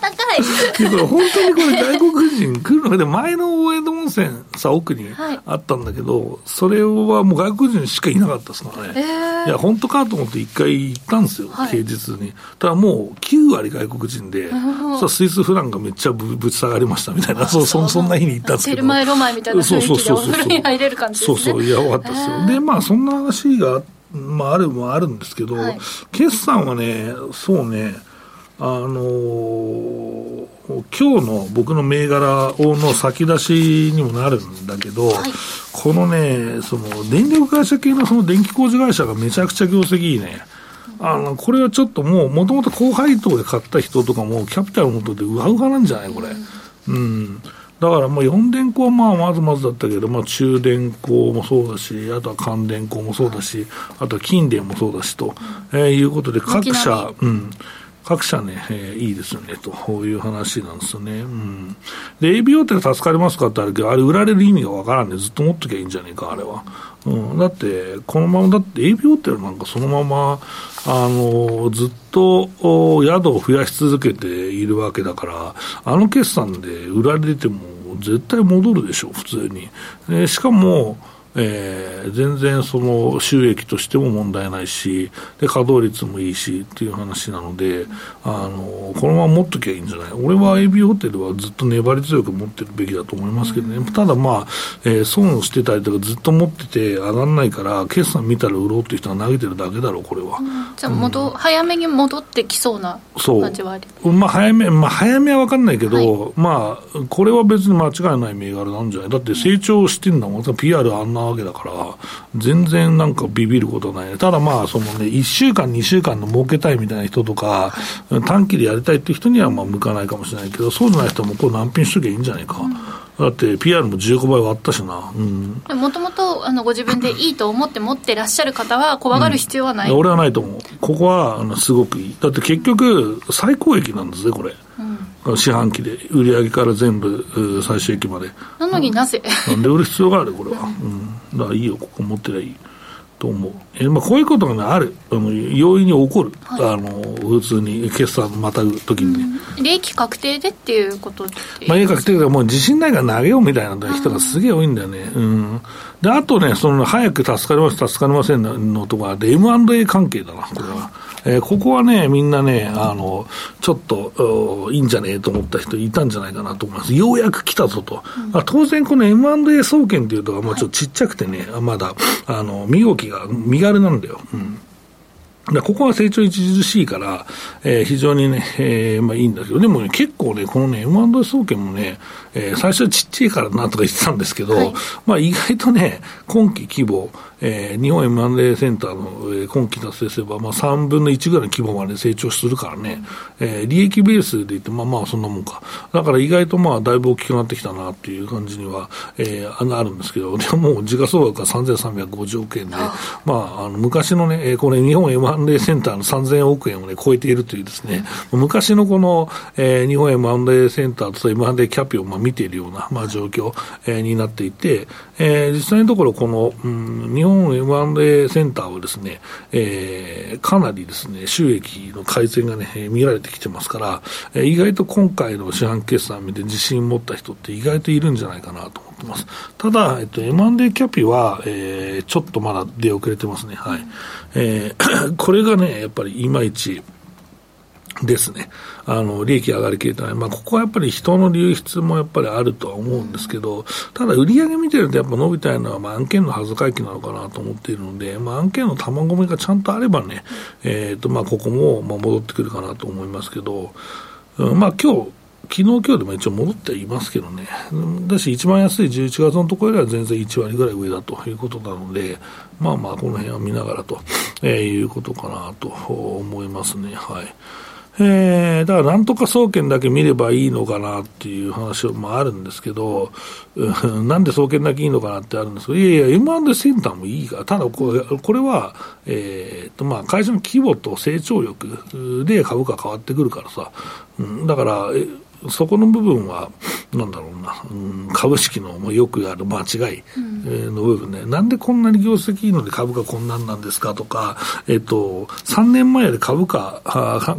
高 い。いこれ本当にこれ外国人来るので前の大江戸温泉さ奥にあったんだけど、はい、それはもう外国人しかいなかったですからね、えー、いや本当かと思って一回行ったんですよ、はい、平日に。ただもう9割外国人で、そスイスフランがめっちゃぶぶち下がりましたみたいなそうそそんな日に行ったんですけど。テルマエロマエみたいな雰囲気でお風呂に入れる感じですね。そうそういやよかったですよ、えー、でまあそんな話がまあ、あるもあるんですけど、はい、決算はね、そうね、あのー、今日の僕の銘柄の先出しにもなるんだけど、はい、このね、その電力会社系のその電気工事会社がめちゃくちゃ業績いいね。あの、これはちょっともう、もともと高配当で買った人とかも、キャピタル持ってて、うわうわなんじゃないこれ。うん、うんだからもう4電工はまあまずまずだったけど、まあ、中電工もそうだし、あとは関電工もそうだし、あとは近電もそうだしと、えー、いうことで、各社、うん、各社ね、えー、いいですよね、という話なんですよね。うん。で、ABO って助かりますかってあるけど、あれ売られる意味がわからんで、ずっと持っときゃいいんじゃねえか、あれは。うん。だって、このまま、だって ABO ってなんかそのまま、あの、ずっと宿を増やし続けているわけだから、あの決算で売られても絶対戻るでしょう、普通に。えしかも、えー、全然その収益としても問題ないし、で稼働率もいいしっていう話なので、あのこのまま持っときゃいいんじゃない、俺は AB ホテルはずっと粘り強く持ってるべきだと思いますけどね、ただまあ、えー、損してたりとか、ずっと持ってて上がらないから、決算見たら売ろうっていう人が投げてるだけだろう、これは。うん、じゃあ戻、うん、早めに戻ってきそうな感じはありまあ、早め、まあ、早めは分かんないけど、はい、まあ、これは別に間違いない銘柄なんじゃない？だって成長してんだもん、PR あんなわけだから、全然なんかビビることない、ただまあ、そのね、1週間、2週間の儲けたいみたいな人とか、短期でやりたいっていう人にはまあ向かないかもしれないけど、そうじゃない人もこれ難品しときゃいいんじゃないか。うんだって PR も15倍割ったしな、もともとご自分でいいと思って持ってらっしゃる方は、怖がる必要はない、うん、俺はないと思う、ここはあのすごくいい、だって結局、最高益なんですね、これ、うん、四半期で、売上から全部、最終益まで。なのになぜ、なんで売る必要がある、これは、うん、だからいいよ、ここ持ってりゃいい。と思う。えまあ、こういうことが、ね、ある、あの容易に起こる、はい、あの普通に決算またぐときにね、利益確定でっていうことまあ、利益確定がもう自信ないから投げようみたいな人がすげえ多いんだよね。うん、であとね、その早く助かります、助かりませんのとかで、M&A 関係だな、これは。えー、ここはね、みんなね、あの、ちょっと、いいんじゃねえと思った人いたんじゃないかなと思います。ようやく来たぞと。うん、当然、この M&A 総研っていうと、まあ、ちょっとちっちゃくてね、はい、まだ、あの、身動きが身軽なんだよ。うんここは成長著しいから、えー、非常にね、えー、まあいいんだけど、でもね、結構ね、このね、M&A 総研もね、えー、最初はちっちゃいからなとか言ってたんですけど、はい、まあ意外とね、今期規模、えー、日本 M&A センターの、えー、今期達成すれば、まあ、3分の1ぐらいの規模まで成長するからね、えー、利益ベースで言って、まあまあそんなもんか。だから意外とまあだいぶ大きくなってきたなっていう感じには、えー、あるんですけど、でももう時価総額が3350億円で、まあ、あの昔のね、えー、これ日本 M&A センターの3000億円をね、超えているというですね、昔のこの、えー、日本 M&A センターと M&A キャピをまあ見ているような、まあ状況、えー、になっていて、えー、実際のところこの、うん、日本 M&A センターはですね、えー、かなりですね、収益の改善がね、見られてきてますから、えー、意外と今回の四半決算見て自信持った人って意外といるんじゃないかなと思ってます。ただ、えっと、M&A キャピは、えー、ちょっとまだ出遅れてますね。はい。えー、これがね、やっぱりいまいち、ですね。あの、利益上がりきれてない。まあ、ここはやっぱり人の流出もやっぱりあるとは思うんですけど、ただ売り上げ見てるとやっぱ伸びたいのは、まあ、案件の恥ずかきなのかなと思っているので、まあ、案件の卵目がちゃんとあればね、えっ、ー、と、まあ、ここも、まあ、戻ってくるかなと思いますけど、うん、まあ、今日、昨日、今日でも一応戻っていますけどね、だし、一番安い11月のところよりは全然1割ぐらい上だということなので、まあまあ、この辺は見ながらと、えー、いうことかなと思いますね。はい。えー、だからなんとか総研だけ見ればいいのかなっていう話もあるんですけど、うん、なんで総研だけいいのかなってあるんですけど、いやいや、M&A センターもいいから、ただこれこれは、えーとまあ、会社の規模と成長力で株価変わってくるからさ、うん、だから、そこの部分は、なんだろうな、うん、株式のもよくある間違いの部分ね、うん、なんでこんなに業績いいので株価こんなんなんですかとか、えっと、3年前で株価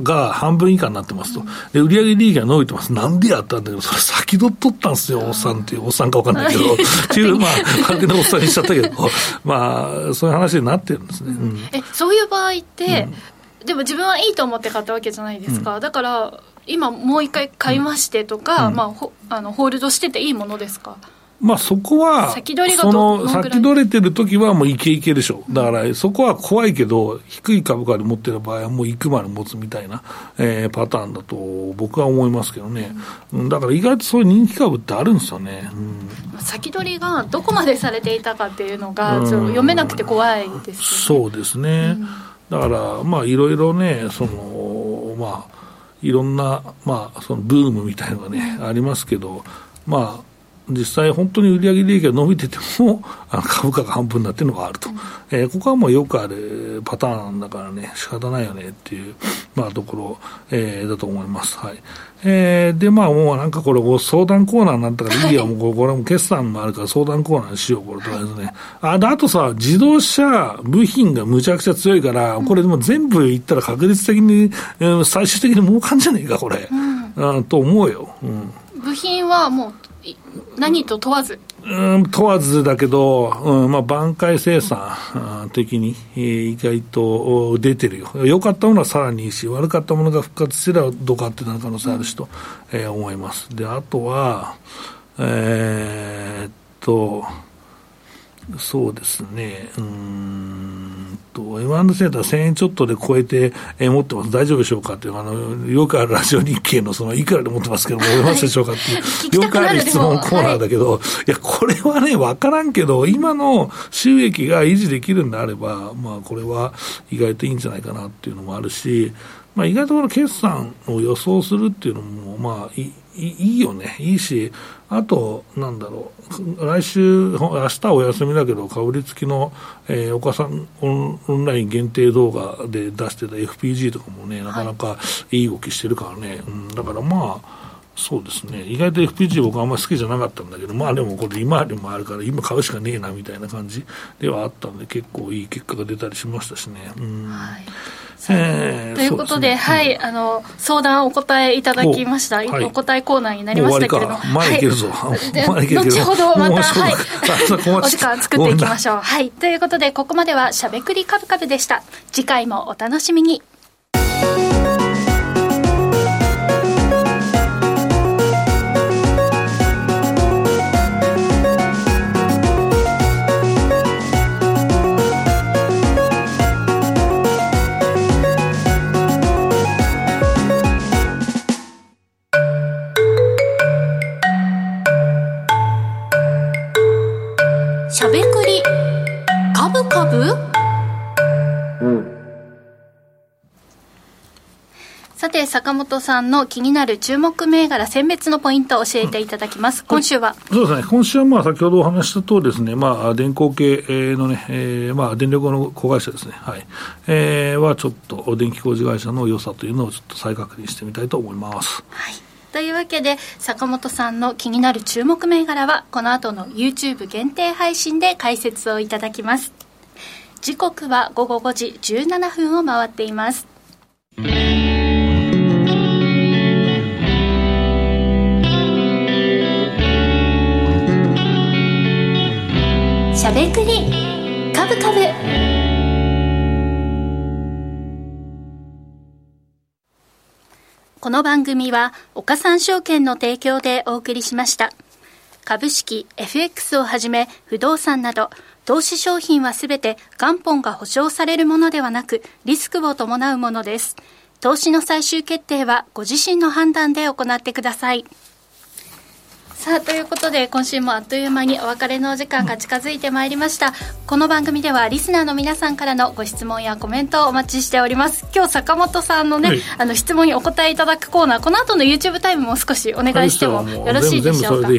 が半分以下になってますと、で売上利益が伸びてます、なんでやったんだけど、それ先取っとったんですよ、おっさんっていう、おっさんか分かんないけど、っていう、まあ、勝手なおっさんにしちゃったけど、まあ、そういう話になってるんですね。うん、えそういう場合って、でも自分はいいと思って買ったわけじゃないですか、だから今もう一回買いましてとか、まあ、あのホールドしてていいものですか？まあ、そこは、先取りがその先取れてる時はもういけいけでしょ。う、だからそこは怖いけど、低い株価で持ってる場合は、もう行くまで持つみたいな、えー、パターンだと僕は思いますけどね、うん、だから意外とそういう人気株ってあるんですよね、うん、先取りがどこまでされていたかっていうのが、読めなくて怖いです、ね、そうですね、だから、まあ、いろいろね、そのまあ、いろんな、まあ、そのブームみたいのがね、ありますけど、まあ、実際、本当に売上利益が伸びてても、あの株価が半分になってるのがあると、うん、えー、ここはもうよくあるパターンだからね、仕方ないよねっていう、まあ、ところ、えー、だと思います。はいえー、で、まあ、もうなんかこれ、相談コーナーになったからいいや、もうこれも決算もあるから相談コーナーにしよう、これとりあえずね。あ、で、あとさ、自動車部品がむちゃくちゃ強いから、これでも全部いったら確率的に、えー、最終的に儲かんじゃねえか、これ。うん、あと思うよ。うん部品はもう何と問わず？うん問わずだけど、うんまあ、挽回生産的に、えー、意外と出てるよ、良かったものはさらにいいし、悪かったものが復活すればどかっていう可能性あるしと、えー、思います。であとは、えー、っと、そうですね、うん。と、M&A センター1000円ちょっとで超えて、えー、持ってます、大丈夫でしょうかっていう、あのよくあるラジオ日経のそのいくらで持ってますけども、思いますでしょうかっていう、よくある質問コーナーだけど、はい、いや、これはね、分からんけど、今の収益が維持できるんであれば、まあ、これは意外といいんじゃないかなっていうのもあるし、まあ、意外とこの決算を予想するっていうのも、まあいい、いいよね、いいし、あと、なんだろう、来週、明日お休みだけど、かぶりつきの、えー、岡さんオンライン限定動画で出してた FPG とかもね、なかなかいい動きしてるからね、うん、だからまあ、そうですね、意外と FPG 僕あんまり好きじゃなかったんだけど、まあでもこれ今でもあるから、今買うしかねえなみたいな感じではあったんで、結構いい結果が出たりしましたしね。うん。はい。えー、ということで、でね、はい、あの相談お答えいただきました、お,、お答えコーナーになりましたけれども、まだい。けるぞ、はい、後ほどまた、はい、お時間作っていきましょう。はい、ということで、ここまではしゃべくりカブカブでした。次回もお楽しみに。坂本さんの気になる注目銘柄、選別のポイントを教えていただきます。今週は？そうですね、今週はまあ先ほどお話した通りですね、まあ、電工系のね、えー、まあ、電力の子会社ですね、はい、えー、はちょっと電気工事会社の良さというのをちょっと再確認してみたいと思います。はい。というわけで坂本さんの気になる注目銘柄はこの後の YouTube 限定配信で解説をいただきます。時刻は午後5時17分を回っていますしゃべくり。カブカブ。この番組は岡三証券の提供でお送りしました。株式 FX をはじめ不動産など投資商品はすべて元本が保証されるものではなくリスクを伴うものです。投資の最終決定はご自身の判断で行ってください。さあということで今週もあっという間にお別れのお時間が近づいてまいりました。この番組ではリスナーの皆さんからのご質問やコメントをお待ちしております。今日坂本さんのね、はい、あの質問にお答えいただくコーナー。この後の YouTube タイムも少しお願いしてもよろしいでしょうか？は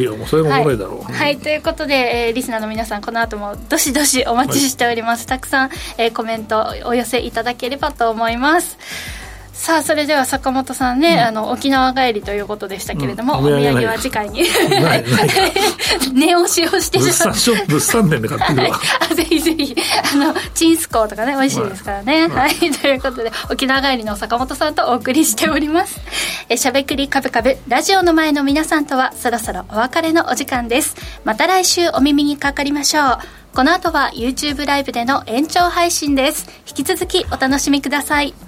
い、はい、ということで、えー、リスナーの皆さんこの後もどしどしお待ちしております、はい、たくさん、えー、コメントお寄せいただければと思いますさあそれでは坂本さんね、うん、あの沖縄帰りということでしたけれども、うん、お土産は次回に 値押しをしてしまう。物産展で買ってくるわ、はい、ぜひぜひあのチンスコーとかね美味しいですからね、はい、はい、ということで沖縄帰りの坂本さんとお送りしております。えしゃべくりカブカブラジオの前の皆さんとはそろそろお別れのお時間です。また来週お耳にかかりましょう。この後は YouTube ライブでの延長配信です。引き続きお楽しみください